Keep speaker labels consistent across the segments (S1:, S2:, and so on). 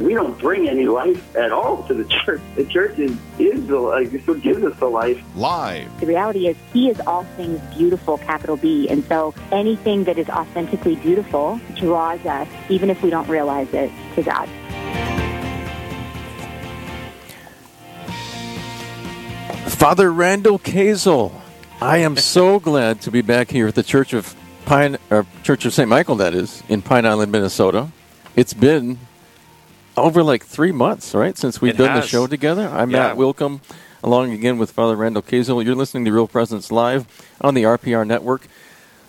S1: We don't bring any life at all to the church. The church is, is the life. It's what gives us the life.
S2: Live.
S3: The reality is, He is all things beautiful, capital B. And so anything that is authentically beautiful draws us, even if we don't realize it, to God.
S4: Father Randall Kazel, I am so glad to be back here at the Church of Pine, or Church of St. Michael, that is, in Pine Island, Minnesota. It's been over like three months, right, since we've
S5: It
S4: done the show together. I'm
S5: Yeah.
S4: Matt Willkom, along again with Father Randall Kazel. You're listening to Real Presence Live on the RPR Network.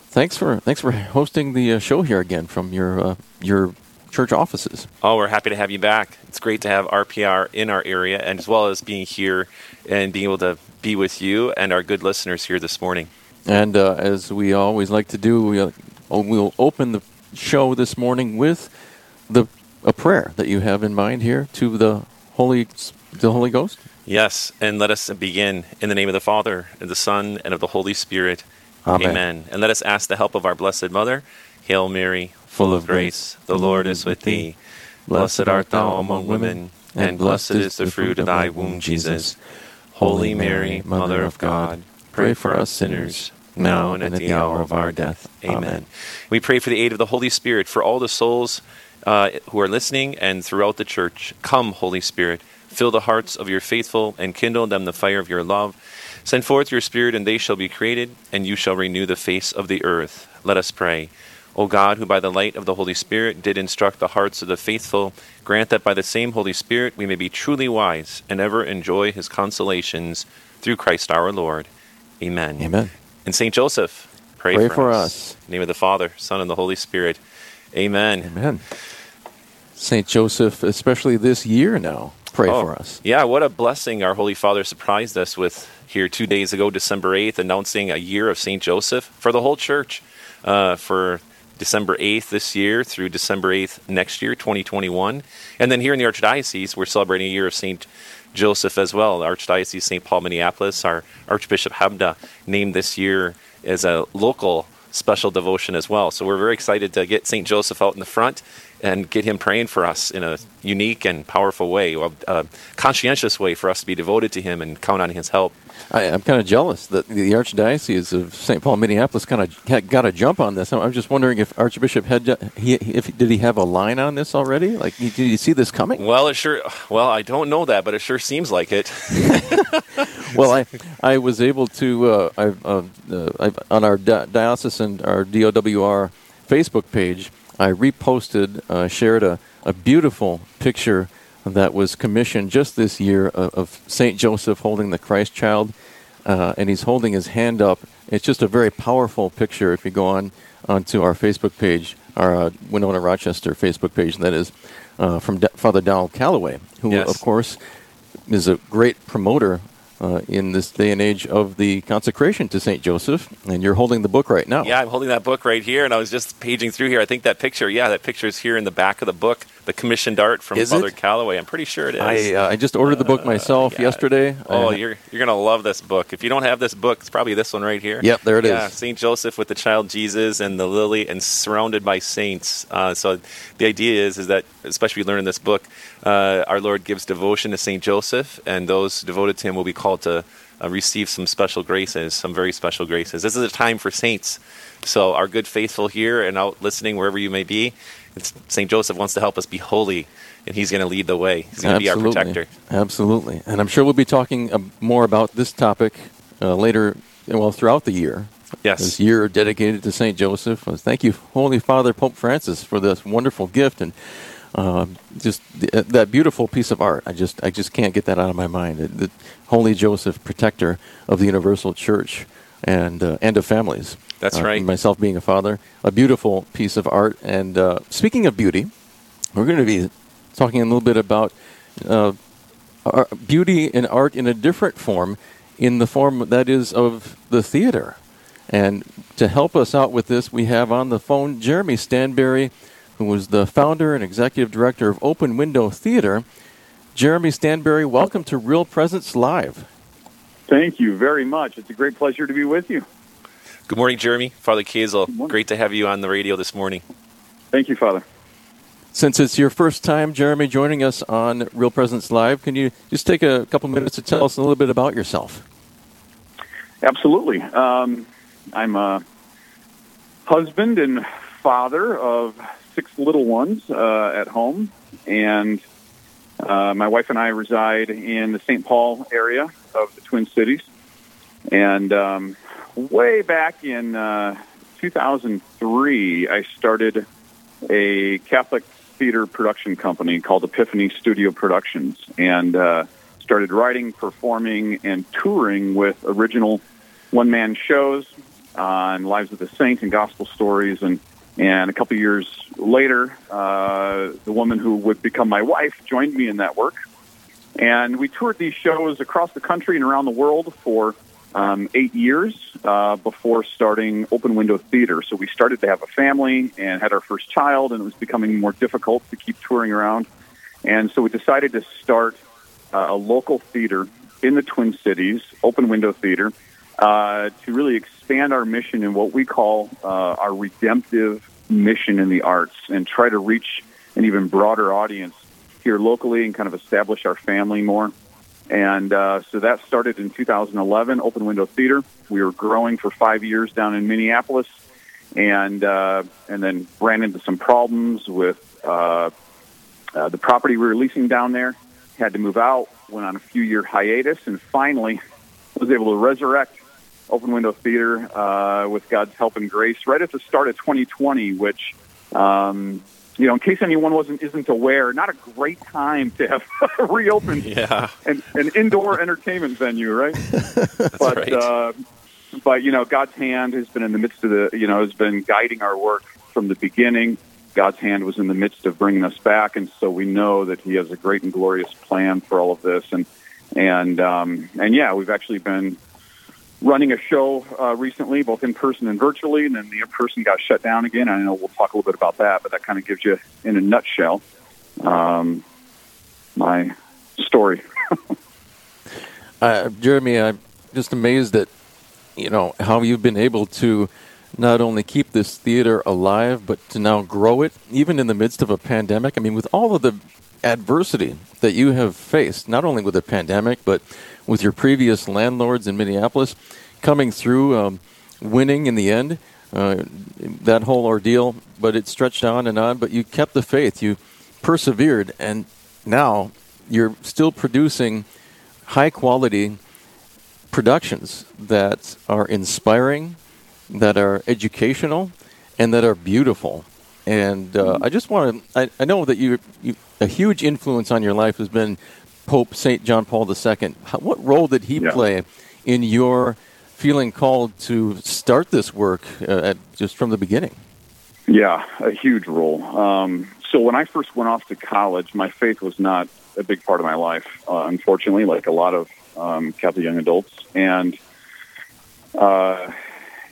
S4: Thanks for thanks for hosting the uh, show here again from your uh, your church offices.
S5: Oh, we're happy to have you back. It's great to have RPR in our area, and as well as being here and being able to be with you and our good listeners here this morning.
S4: And uh, as we always like to do, we, uh, we'll open the show this morning with the a prayer that you have in mind here to the Holy the Holy Ghost.
S5: Yes, and let us begin in the name of the Father, and the Son, and of the Holy Spirit.
S4: Amen.
S5: And let us ask the help of our Blessed Mother. Hail Mary, full of grace, the Lord is with thee. Blessed art thou among women, and blessed is the fruit of thy womb, Jesus. Holy Mary, Mother of God, pray for us sinners, now and at the hour of our death. Amen. We pray for the aid of the Holy Spirit for all the souls uh, who are listening and throughout the church. Come, Holy Spirit, fill the hearts of your faithful and kindle them the fire of your love. Send forth your Spirit, and they shall be created, and you shall renew the face of the earth. Let us pray. O God, who by the light of the Holy Spirit did instruct the hearts of the faithful, grant that by the same Holy Spirit we may be truly wise and ever enjoy his consolations through Christ our Lord. Amen.
S4: Amen.
S5: And Saint Joseph, pray,
S4: Pray
S5: for,
S4: for
S5: us.
S4: us.
S5: In the name of the Father, Son, and the Holy Spirit. Amen.
S4: Amen. Saint Joseph, especially this year now, pray
S5: Oh,
S4: for us.
S5: Yeah, what a blessing our Holy Father surprised us with here two days ago, December 8th, announcing a year of St. Joseph for the whole church uh, for December 8th this year through December 8th next year, 2021. And then here in the Archdiocese, we're celebrating a year of St. Joseph as well. The Archdiocese St. Paul, Minneapolis, our Archbishop Hebda named this year as a local special devotion as well. So we're very excited to get St. Joseph out in the front and get him praying for us in a unique and powerful way, a, conscientious way for us to be devoted to him and count on his help.
S4: I, I'm kind of jealous that the Archdiocese of St. Paul, Minneapolis, kind of got a jump on this. I'm just wondering if Archbishop had he if did he have a line on this already? Like, did you see this coming?
S5: Well, it sure. Well, I don't know that, but it sure seems like it.
S4: well, I I was able to uh, I, uh, uh, I, on our di- diocesan our DOWR Facebook page. I reposted, uh, shared a, a beautiful picture that was commissioned just this year of, of Saint Joseph holding the Christ Child, uh, and he's holding his hand up. It's just a very powerful picture. If you go on onto our Facebook page, our uh, Winona Rochester Facebook page, that is uh, from D- Father Donald Calloway, who
S5: Yes.
S4: of course is a great promoter uh, in this day and age of the consecration to Saint Joseph, and you're holding the book right now.
S5: Yeah, I'm holding that book right here, and I was just paging through here. I think that picture, yeah, that picture is here in the back of the book, the commissioned art from
S4: Is
S5: Father
S4: it?
S5: Calloway. I'm pretty sure it is.
S4: I uh, I just ordered the book myself
S5: yeah.
S4: yesterday.
S5: Oh, you're you're gonna love this book. If you don't have this book, it's probably this one right here.
S4: Yep, there it is.
S5: is. Saint Joseph with the child Jesus and the lily, and surrounded by saints. Uh, so the idea is is that, especially we learn in this book, uh, our Lord gives devotion to Saint Joseph, and those devoted to him will be called to uh, receive some special graces, some very special graces. This is a time for saints. So our good faithful here and out listening wherever you may be, Saint Joseph wants to help us be holy, and he's going to lead the way. He's going to be our protector.
S4: Absolutely. And I'm sure we'll be talking uh, more about this topic uh, later, well, throughout the year.
S5: Yes.
S4: This year dedicated to St. Joseph. Uh, Thank you, Holy Father Pope Francis, for this wonderful gift and uh, just th- that beautiful piece of art. I just, I just can't get that out of my mind. The, the Holy Joseph, protector of the Universal Church and uh, and of families.
S5: That's
S4: Uh,
S5: right.
S4: Myself being a father, a beautiful piece of art. And uh, speaking of beauty, we're going to be talking a little bit about uh, ar- beauty and art in a different form, in the form that is of the theater. And to help us out with this, we have on the phone Jeremy Stanbary, who is the founder and executive director of Open Window Theater. Jeremy Stanbary, welcome to Real Presence Live.
S6: Thank you very much. It's a great pleasure to be with you.
S5: Good morning, Jeremy. Father Kazel, great to have you on the radio this morning.
S6: Thank you, Father.
S4: Since it's your first time, Jeremy, joining us on Real Presence Live, can you just take a couple minutes to tell us a little bit about yourself?
S6: Absolutely. Um, I'm a husband and father of six little ones uh, at home, and uh, my wife and I reside in the St. Paul area of the Twin Cities. And um, way back in uh, 2003, I started a Catholic theater production company called Epiphany Studio Productions, and uh, started writing, performing, and touring with original one-man shows on Lives of the Saints and gospel stories. And and a couple years later, uh, the woman who would become my wife joined me in that work. And we toured these shows across the country and around the world for um, eight years uh, before starting Open Window Theater. So we started to have a family and had our first child, and it was becoming more difficult to keep touring around. And so we decided to start uh, a local theater in the Twin Cities, Open Window Theater, uh, to really expand our mission in what we call uh, our redemptive mission in the arts and try to reach an even broader audience here locally and kind of establish our family more. And uh, so that started in 2011, Open Window Theater. We were growing for five years down in Minneapolis, and uh, and then ran into some problems with uh, uh, the property we were leasing down there. Had to move out. Went on a few year hiatus, and finally was able to resurrect Open Window Theater uh, with God's help and grace right at the start of 2020, which. Um, you know, in case anyone wasn't isn't aware, not a great time to have reopened
S5: yeah.
S6: an, an indoor entertainment venue, right? but
S5: right.
S6: Uh, but you know, God's hand has been in the midst of the you know has been guiding our work from the beginning. God's hand was in the midst of bringing us back, and so we know that He has a great and glorious plan for all of this. And and um, and yeah, we've actually been running a show uh, recently, both in person and virtually, and then the in person got shut down again. I know we'll talk a little bit about that, but that kind of gives you, in a nutshell, um, my story.
S4: uh, Jeremy, I'm just amazed at you know how you've been able to not only keep this theater alive, but to now grow it, even in the midst of a pandemic. I mean, with all of the adversity that you have faced, not only with the pandemic, but with your previous landlords in Minneapolis, coming through, um, winning in the end, uh, that whole ordeal, but it stretched on and on, but you kept the faith. You persevered, and now you're still producing high quality productions that are inspiring, that are educational, and that are beautiful. And uh, I just want to, I, I know that you, you, a huge influence on your life has been Pope St. John Paul II. How, what role did he
S6: Yeah.
S4: play in your feeling called to start this work uh, at, just from the beginning?
S6: Yeah, a huge role. Um, so when I first went off to college, my faith was not a big part of my life, uh, unfortunately, like a lot of um, Catholic young adults. And uh,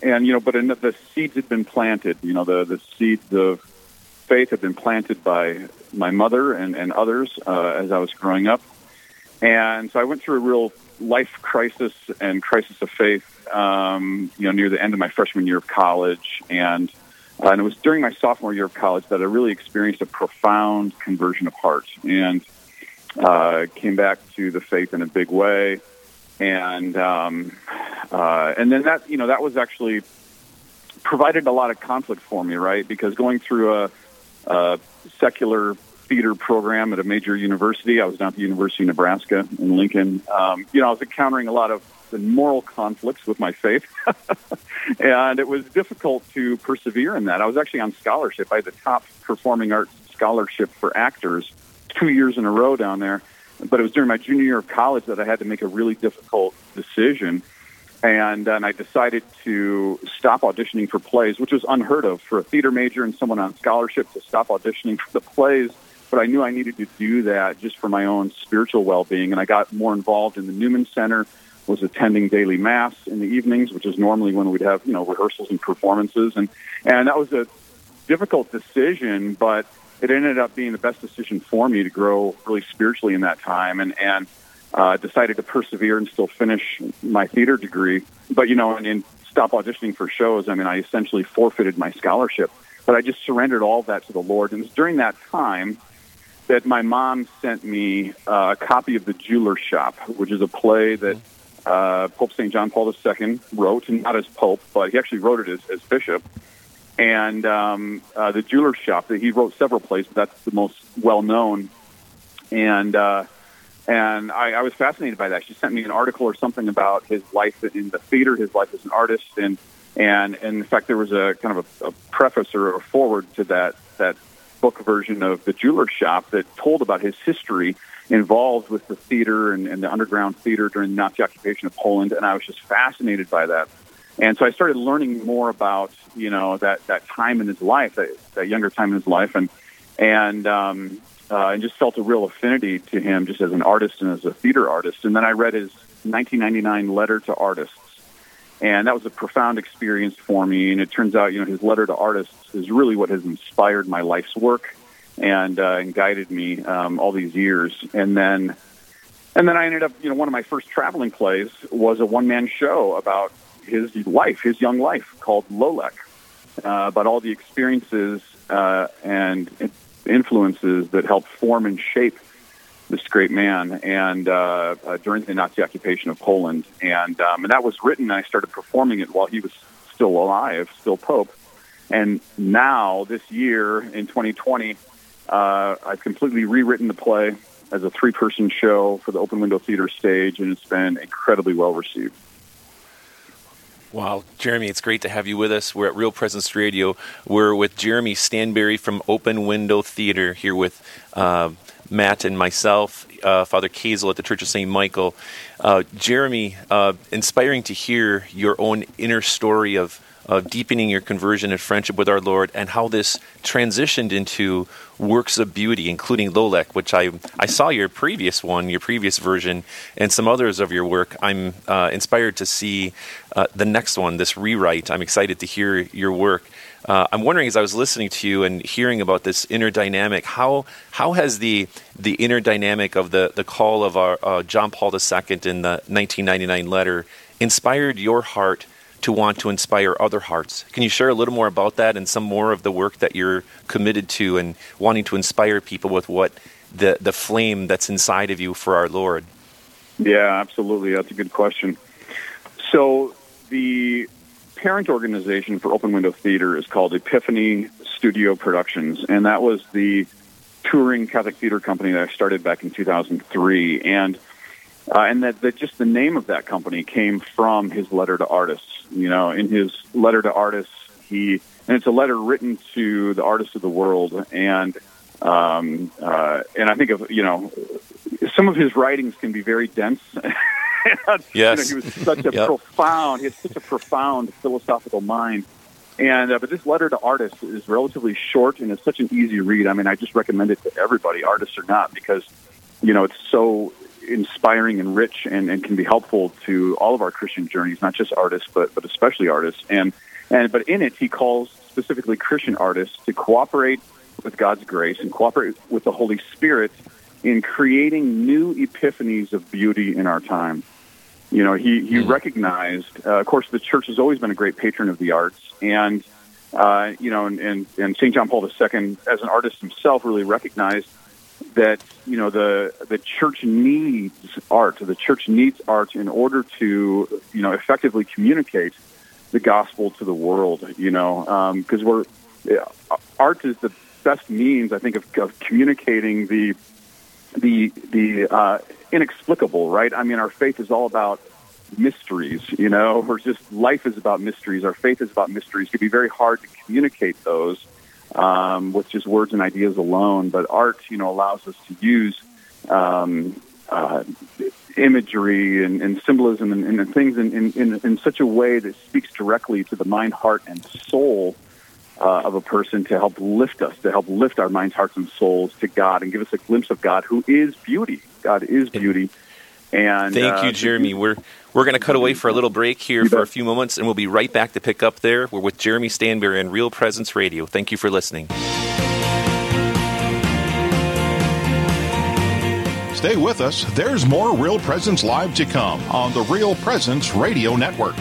S6: and you know, but in the, the seeds had been planted. You know, the the seeds of faith had been planted by my mother and and others uh, as I was growing up. And so I went through a real life crisis and crisis of faith. Um, you know, near the end of my freshman year of college, and uh, and it was during my sophomore year of college that I really experienced a profound conversion of heart and uh, came back to the faith in a big way. And um, uh, and then that you know that was actually provided a lot of conflict for me, right? Because going through a, a secular theater program at a major university, I was down at the University of Nebraska in Lincoln. Um, you know, I was encountering a lot of the moral conflicts with my faith, and it was difficult to persevere in that. I was actually on scholarship. I had the top performing arts scholarship for actors two years in a row down there. But it was during my junior year of college that I had to make a really difficult decision. And then I decided to stop auditioning for plays, which was unheard of for a theater major and someone on scholarship to stop auditioning for the plays. But I knew I needed to do that just for my own spiritual well-being. And I got more involved in the Newman Center, was attending daily mass in the evenings, which is normally when we'd have, you know, rehearsals and performances. And, and that was a difficult decision, but it ended up being the best decision for me to grow really spiritually in that time, and and uh, decided to persevere and still finish my theater degree. But you know, and, and stop auditioning for shows. I mean, I essentially forfeited my scholarship, but I just surrendered all that to the Lord. And it was during that time that my mom sent me uh, a copy of The Jeweler Shop, which is a play that uh, Pope St. John Paul II wrote, and not as Pope, but he actually wrote it as, as Bishop. And um, uh, The Jeweler Shop, he wrote several plays, but that's the most well known. And uh, and I, I was fascinated by that. She sent me an article or something about his life in the theater, his life as an artist, and and, and in fact there was a kind of a, a preface or a forward to that that book version of the jeweler shop that told about his history involved with the theater and, and the underground theater during the Nazi occupation of Poland, and I was just fascinated by that. And so I started learning more about you know that that time in his life, that, that younger time in his life, and and um, uh, and just felt a real affinity to him just as an artist and as a theater artist. And then I read his 1999 letter to artists, and that was a profound experience for me. And it turns out, you know, his letter to artists is really what has inspired my life's work and uh, and guided me um, all these years. And then and then I ended up, you know, one of my first traveling plays was a one man show about his life, his young life, called Lolek, uh, about all the experiences uh, and influences that helped form and shape this great man and uh, uh, during the Nazi occupation of Poland. And, um, and that was written, I started performing it while he was still alive, still Pope. And now, this year in 2020, uh, I've completely rewritten the play as a three person show for the Open Window Theater stage, and it's been incredibly well received.
S5: Wow, Jeremy, it's great to have you with us. We're at Real Presence Radio. We're with Jeremy Stanbary from Open Window Theater here with uh, Matt and myself, uh, Father Kazel at the Church of St. Michael. Uh, Jeremy, uh, inspiring to hear your own inner story of of deepening your conversion and friendship with our Lord, and how this transitioned into works of beauty, including Lolek, which I I saw your previous one, your previous version, and some others of your work. I'm uh, inspired to see uh, the next one, this rewrite. I'm excited to hear your work. Uh, I'm wondering, as I was listening to you and hearing about this inner dynamic, how how has the the inner dynamic of the the call of our uh, John Paul II in the 1999 letter inspired your heart to want to inspire other hearts. Can you share a little more about that and some more of the work that you're committed to and wanting to inspire people with what the, the flame that's inside of you for our Lord?
S6: Yeah, absolutely. That's a good question. So, the parent organization for Open Window Theater is called Epiphany Studio Productions, and that was the touring Catholic theater company that I started back in 2003. And uh, and that, that just the name of that company came from his letter to artists. You know, in his letter to artists, he and it's a letter written to the artists of the world, and um, uh, and I think of you know some of his writings can be very dense.
S5: yes,
S6: you know, he was such a yep. profound. He had such a profound philosophical mind. And uh, but this letter to artists is relatively short and it's such an easy read. I mean, I just recommend it to everybody, artists or not, because you know it's so inspiring and rich and, and can be helpful to all of our Christian journeys, not just artists, but but especially artists. And and but in it, he calls specifically Christian artists to cooperate with God's grace and cooperate with the Holy Spirit in creating new epiphanies of beauty in our time. You know, he he mm. recognized. Uh, of course, the church has always been a great patron of the arts, and uh, you know, and, and, and St. John Paul II, as an artist himself, really recognized that you know the the church needs art. The church needs art in order to you know effectively communicate the gospel to the world. You know, because um, we're art is the best means I think of, of communicating the the the uh, inexplicable. Right? I mean, our faith is all about mysteries. You know, or just life is about mysteries. Our faith is about mysteries. It can be very hard to communicate those um, with just words and ideas alone. But art, you know, allows us to use um, uh, imagery and, and symbolism and, and things in, in, in, such a way that speaks directly to the mind, heart, and soul uh, of a person to help lift us, to help lift our minds, hearts, and souls to God and give us a glimpse of God who is beauty. God is beauty. And
S5: Thank
S6: uh,
S5: you, Jeremy. We're we're going to cut away for a little break here for a few moments, and we'll be right back to pick up there. We're with Jeremy Stanbary on Real Presence Radio. Thank you for listening.
S2: Stay with us. There's more Real Presence Live to come on the Real Presence Radio Network.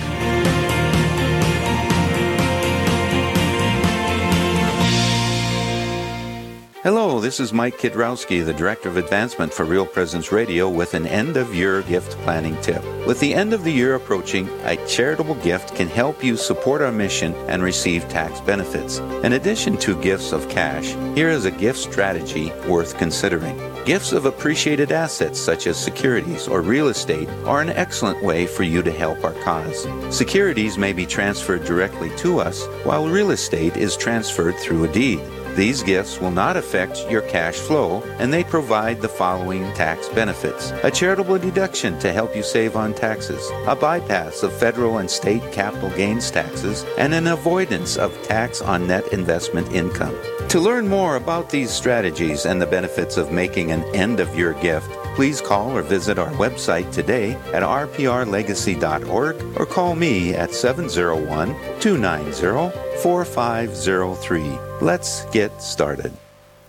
S7: Hello, this is Mike Kidrowski, the Director of Advancement for Real Presence Radio, with an end of year gift planning tip. With the end of the year approaching, a charitable gift can help you support our mission and receive tax benefits. In addition to gifts of cash, here is a gift strategy worth considering. Gifts of appreciated assets such as securities or real estate are an excellent way for you to help our cause. Securities may be transferred directly to us, while real estate is transferred through a deed. These gifts will not affect your cash flow, and they provide the following tax benefits a charitable deduction to help you save on taxes, a bypass of federal and state capital gains taxes, and an avoidance of tax on net investment income. To learn more about these strategies and the benefits of making an end of year gift, please call or visit our website today at rprlegacy.org or call me at 701 290 4503. Let's get started.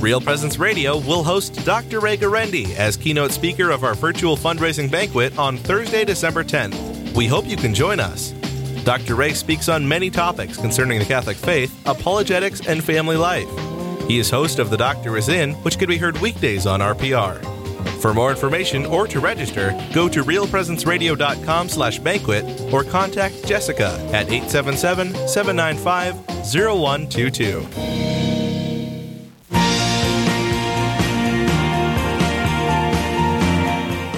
S8: Real Presence Radio will host Dr. Ray Guarendi as keynote speaker of our virtual fundraising banquet on Thursday, December 10th. We hope you can join us. Dr. Ray speaks on many topics concerning the Catholic faith, apologetics, and family life. He is host of The Doctor Is In, which can be heard weekdays on RPR. For more information or to register, go to realpresenceradio.com slash banquet or contact Jessica at 877-795-0122.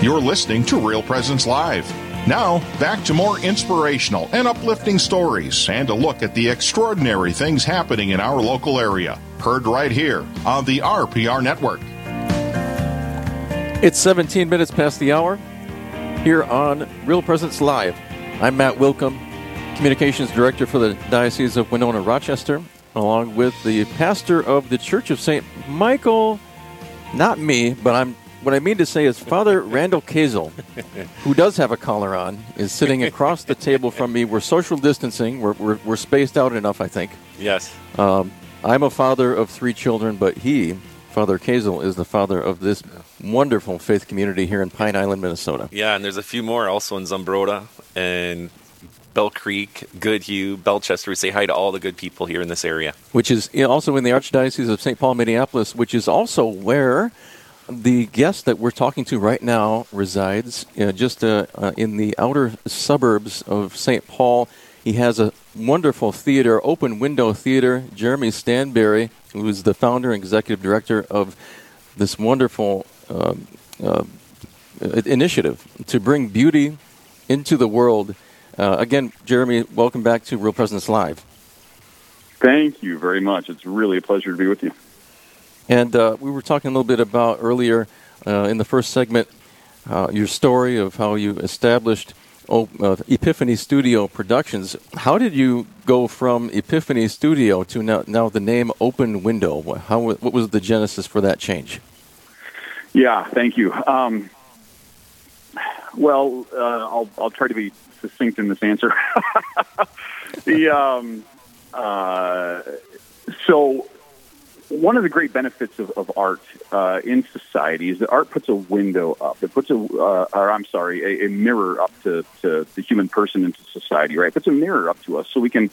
S2: You're listening to Real Presence Live. Now, back to more inspirational and uplifting stories and a look at the extraordinary things happening in our local area. Heard right here on the RPR Network.
S4: It's 17 minutes past the hour here on Real Presence Live. I'm Matt Willkom, Communications Director for the Diocese of Winona Rochester, along with the pastor of the Church of St. Michael. Not me, but I'm. What I mean to say is Father Randall Kazel, who does have a collar on, is sitting across the table from me. We're social distancing. We're, we're, we're spaced out enough, I think.
S5: Yes.
S4: Um, I'm a father of three children, but he, Father Kazel, is the father of this wonderful faith community here in Pine Island, Minnesota.
S5: Yeah, and there's a few more also in Zumbrota and Belle Creek, Goodhue, Bellechester. We say hi to all the good people here in this area.
S4: Which is also in the Archdiocese of St. Paul, Minneapolis, which is also where the guest that we're talking to right now resides, uh, just uh, uh, in the outer suburbs of St. Paul. He has a wonderful theater, open window theater. Jeremy Stanbary, who is the founder and executive director of this wonderful um, uh, initiative to bring beauty into the world. Uh, again, Jeremy, welcome back to Real Presence Live.
S6: Thank you very much. It's really a pleasure to be with you.
S4: And uh, we were talking a little bit about earlier uh, in the first segment uh, your story of how you established oh, uh, Epiphany Studio Productions. How did you go from Epiphany Studio to now, now the name Open Window? How, what was the genesis for that change?
S6: Yeah, thank you. Um, well, uh, I'll I'll try to be succinct in this answer. the um, uh, so one of the great benefits of, of art uh, in society is that art puts a window up. It puts a, uh, or I'm sorry, a, a mirror up to, to the human person into society. Right, it puts a mirror up to us so we can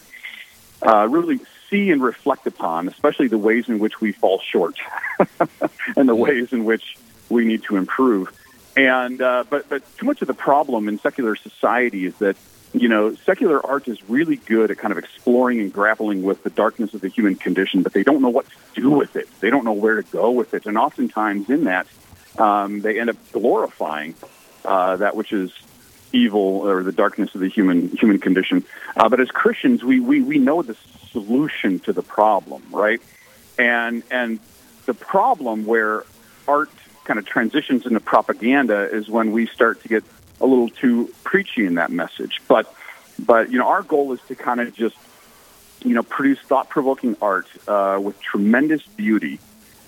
S6: uh, really see and reflect upon, especially the ways in which we fall short and the ways in which we need to improve. And uh, but but too much of the problem in secular society is that you know secular art is really good at kind of exploring and grappling with the darkness of the human condition, but they don't know what to do with it. They don't know where to go with it, and oftentimes in that um, they end up glorifying uh, that which is evil or the darkness of the human human condition. Uh, but as Christians, we, we we know the solution to the problem, right? And and the problem where art kind of transitions into propaganda is when we start to get a little too preachy in that message. But but you know, our goal is to kind of just you know produce thought provoking art uh, with tremendous beauty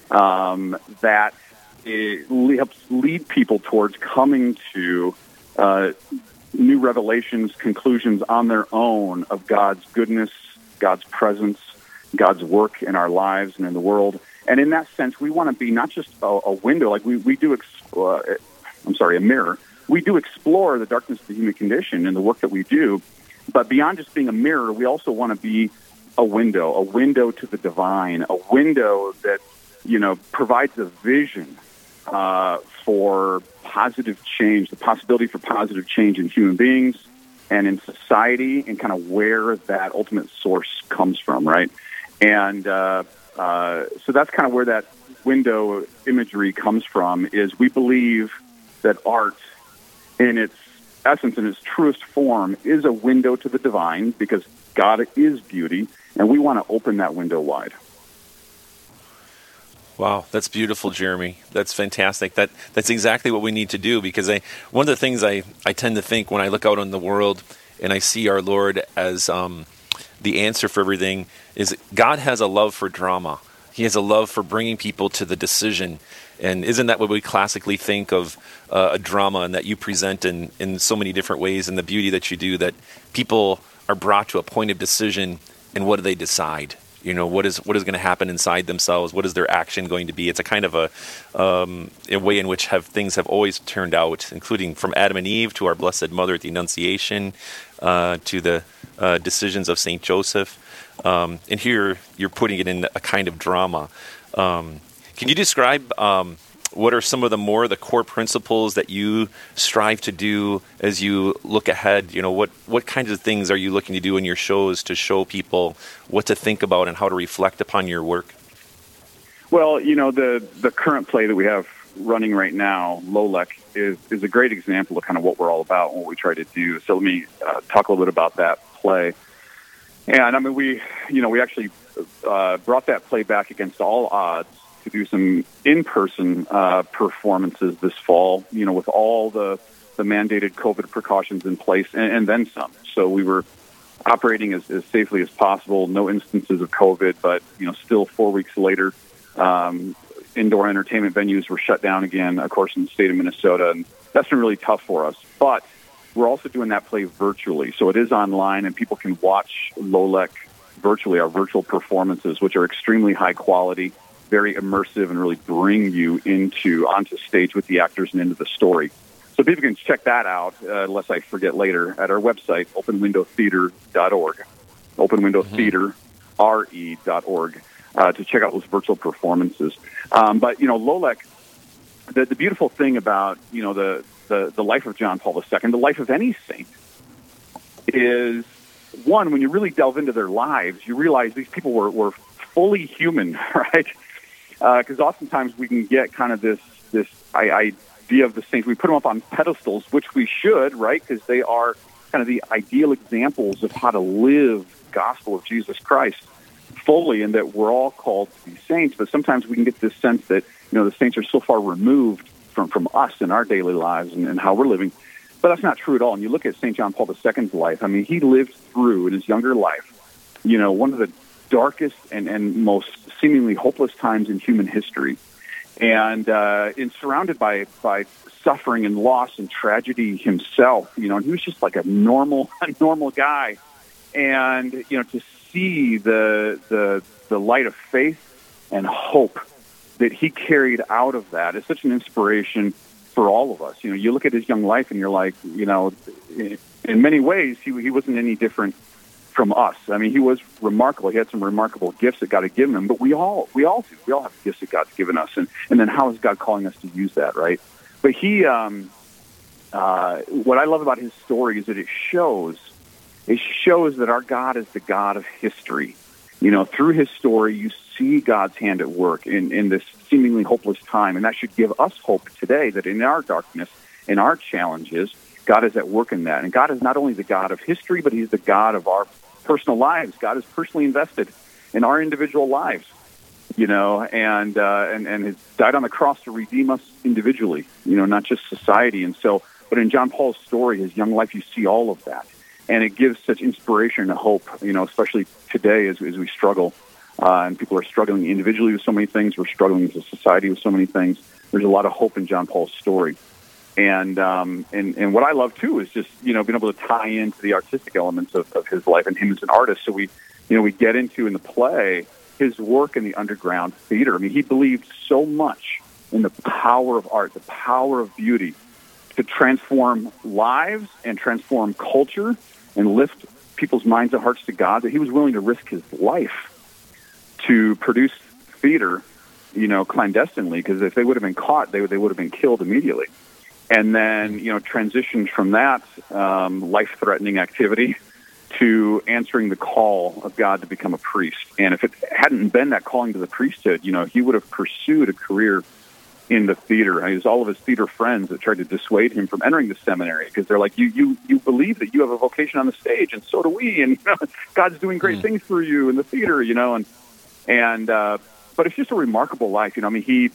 S6: um, that it helps lead people towards coming to uh, new revelations, conclusions on their own of God's goodness, God's presence, God's work in our lives and in the world. And in that sense, we want to be not just a, a window, like we, we do, ex- uh, I'm sorry, a mirror. We do explore the darkness of the human condition in the work that we do. But beyond just being a mirror, we also want to be a window, a window to the divine, a window that, you know, provides a vision uh, for positive change, the possibility for positive change in human beings and in society, and kind of where that ultimate source comes from, right? And uh, uh, so that's kind of where that window imagery comes from. Is we believe that art, in its essence, in its truest form, is a window to the divine because God is beauty, and we want to open that window wide.
S5: Wow, that's beautiful, Jeremy. That's fantastic. That that's exactly what we need to do because I one of the things I, I tend to think when I look out on the world and I see our Lord as um, the answer for everything is God has a love for drama. He has a love for bringing people to the decision. And isn't that what we classically think of uh, a drama and that you present in, in so many different ways and the beauty that you do that people are brought to a point of decision and what do they decide? you know what is what is going to happen inside themselves? What is their action going to be? It's a kind of a, um, a way in which have things have always turned out including from adam and eve to our blessed mother at the annunciation uh, to the uh, decisions of saint joseph. Um, and here you're putting it in a kind of drama. Um, can you describe um, what are some of the more the core principles that you strive to do as you look ahead? You know what what kinds of things are you looking to do in your shows to show people what to think about and how to reflect upon your work?
S6: Well you know the the current play that we have running right now lolek is is a great example of kind of what we're all about and what we try to do. So let me uh, talk a little bit about that play. And i mean we you know we actually uh, brought that play back against all odds to do some in-person uh, performances this fall. You know, with all the the mandated COVID precautions in place, and, and then some. So we were operating as, as safely as possible. No instances of COVID, but you know, still four weeks later, um, indoor entertainment venues were shut down again. Of course, in the state of Minnesota, and that's been really tough for us. But we're also doing that play virtually, so it is online, and people can watch Lolek virtually, our virtual performances, which are extremely high quality very immersive and really bring you into onto stage with the actors and into the story. So people can check that out, uh, unless I forget later, at our website, openwindowtheater.org, openwindowtheater.re.org, uh, to check out those virtual performances. Um, but, you know, Lolek, the, the beautiful thing about, you know, the, the, the life of John Paul II, the life of any saint, is one, when you really delve into their lives, you realize these people were, were fully human, right? Because uh, oftentimes we can get kind of this this idea of the saints. We put them up on pedestals, which we should, right? Because they are kind of the ideal examples of how to live the gospel of Jesus Christ fully, and that we're all called to be saints. But sometimes we can get this sense that you know the saints are so far removed from from us in our daily lives and, and how we're living. But that's not true at all. And you look at St. John Paul II's life. I mean, he lived through in his younger life, you know, one of the darkest and, and most seemingly hopeless times in human history. And, uh, and surrounded by, by suffering and loss and tragedy himself, you know, and he was just like a normal, a normal guy. And, you know, to see the, the, the light of faith and hope that he carried out of that is such an inspiration for all of us. You know, you look at his young life and you're like, you know, in many ways, he, he wasn't any different from us. I mean, he was remarkable. He had some remarkable gifts that God had given him, but we all we all do. We all have gifts that God's given us, and and then how is God calling us to use that, right? But he, um, uh, what I love about his story is that it shows it shows that our God is the God of history. You know, through his story, you see God's hand at work in, in this seemingly hopeless time, and that should give us hope today that in our darkness, and our challenges, God is at work in that. And God is not only the God of history, but He's the God of our personal lives. God is personally invested in our individual lives, you know, and uh, and and has died on the cross to redeem us individually, you know, not just society. And so, but in John Paul's story, his young life, you see all of that, and it gives such inspiration and hope, you know, especially today as as we struggle. Uh, and people are struggling individually with so many things. We're struggling as a society with so many things. There's a lot of hope in John Paul's story. And um, and and what I love too is just you know being able to tie into the artistic elements of, of his life and him as an artist. So we you know we get into in the play his work in the underground theater. I mean, he believed so much in the power of art, the power of beauty, to transform lives and transform culture and lift people's minds and hearts to God that he was willing to risk his life to produce theater, you know, clandestinely because if they would have been caught, they they would have been killed immediately and then you know transitioned from that um, life-threatening activity to answering the call of God to become a priest. And if it hadn't been that calling to the priesthood, you know, he would have pursued a career in the theater. it was all of his theater friends that tried to dissuade him from entering the seminary because they're like, you, you, you believe that you have a vocation on the stage, and so do we, and you know, God's doing great mm. things for you in the theater, you know, and and uh, but it's just a remarkable life, you know. I mean, he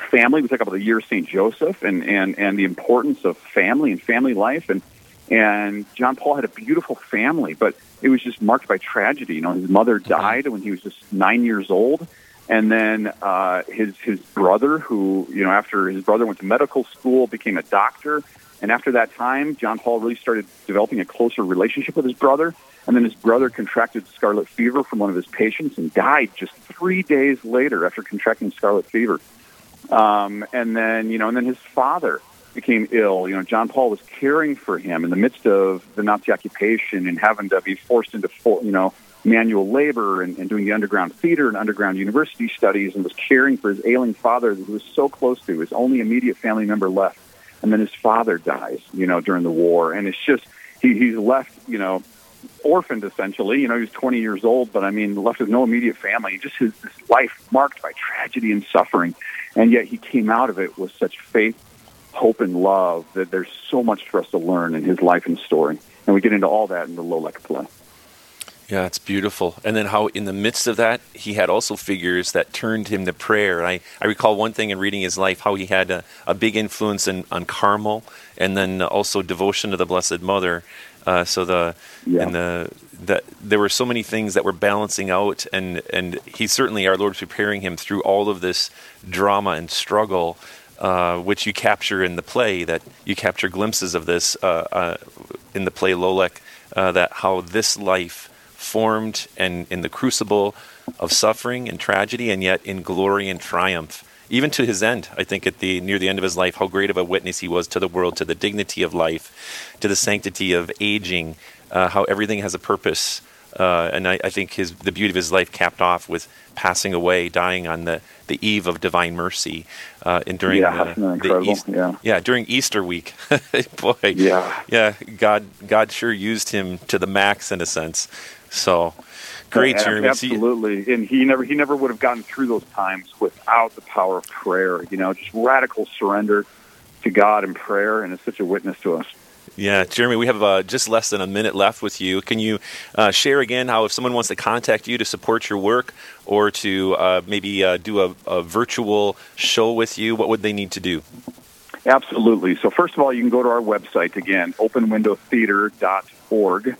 S6: family. We talk about the year of Saint Joseph and and and the importance of family and family life. And and John Paul had a beautiful family, but it was just marked by tragedy. You know, his mother died when he was just nine years old, and then uh, his his brother, who you know, after his brother went to medical school, became a doctor. And after that time, John Paul really started developing a closer relationship with his brother. And then his brother contracted scarlet fever from one of his patients and died just three days later after contracting scarlet fever. Um, and then, you know, and then his father became ill. You know, John Paul was caring for him in the midst of the Nazi occupation and having to be forced into, full, you know, manual labor and, and doing the underground theater and underground university studies and was caring for his ailing father who was so close to, his only immediate family member left. And then his father dies, you know, during the war. And it's just, he, he's left, you know, orphaned essentially. You know, he was 20 years old, but I mean, left with no immediate family. Just his, his life marked by tragedy and suffering. And yet he came out of it with such faith, hope, and love that there's so much for us to learn in his life and story. And we get into all that in the Lolek play.
S5: Yeah, it's beautiful. And then how, in the midst of that, he had also figures that turned him to prayer. I, I recall one thing in reading his life how he had a, a big influence in, on Carmel and then also devotion to the Blessed Mother. Uh, so the yeah. and the that there were so many things that were balancing out, and and he certainly our Lord preparing him through all of this drama and struggle, uh, which you capture in the play. That you capture glimpses of this uh, uh in the play Lolek. Uh, that how this life formed and in the crucible of suffering and tragedy, and yet in glory and triumph even to his end. I think at the near the end of his life, how great of a witness he was to the world, to the dignity of life, to the sanctity of aging, uh, how everything has a purpose. Uh, and I, I, think his the beauty of his life capped off with passing away, dying on the, the eve of divine mercy, uh, and during
S6: yeah,
S5: the,
S6: the East, yeah.
S5: yeah during Easter week. Boy,
S6: yeah,
S5: yeah, God God sure used him to the max in a sense. So great, Jeremy.
S6: Absolutely, and he never he never would have gotten through those times without the power of prayer. You know, just radical surrender to God in prayer, and it's such a witness to us.
S5: Yeah, Jeremy, we have uh, just less than a minute left with you. Can you uh, share again how if someone wants to contact you to support your work or to uh, maybe uh, do a, a, virtual show with you, what would they need to do?
S6: Absolutely. So, first of all, you can go to our website again, openwindowtheater.org,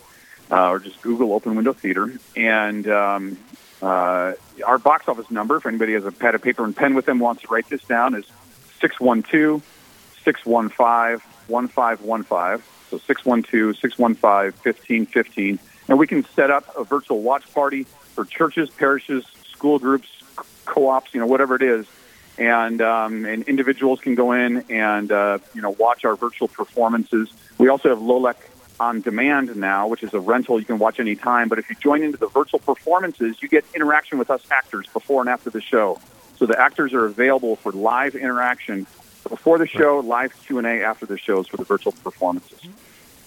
S6: uh, or just Google Open Window Theater. And um, uh, our box office number, if anybody has a pad of paper and pen with them, wants to write this down, is 612 615 1515. So 612 615 1515. And we can set up a virtual watch party for churches, parishes, school groups, co ops, you know, whatever it is. And, um, and individuals can go in and, uh, you know, watch our virtual performances. We also have Lolek on demand now, which is a rental you can watch anytime. But if you join into the virtual performances, you get interaction with us actors before and after the show. So the actors are available for live interaction before the show, live Q&A after the shows for the virtual performances.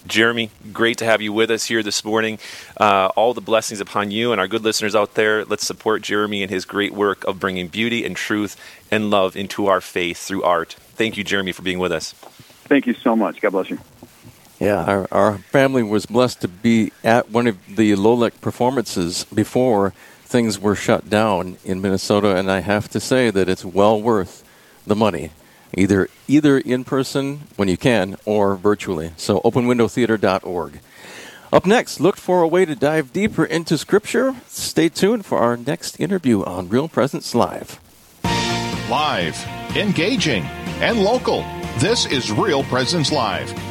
S5: Jeremy, great to have you with us here this morning. Uh, all the blessings upon you and our good listeners out there. Let's support Jeremy and his great work of bringing beauty and truth and love into our faith through art. Thank you, Jeremy, for being with us.
S6: Thank you so much. God bless you.
S4: Yeah, our, our family was blessed to be at one of the Lolek performances before things were shut down in Minnesota, and I have to say that it's well worth the money, either either in person when you can or virtually. So openwindowtheater.org. Up next, look for a way to dive deeper into Scripture. Stay tuned for our next interview on Real Presence Live.
S2: Live, engaging, and local. This is Real Presence Live,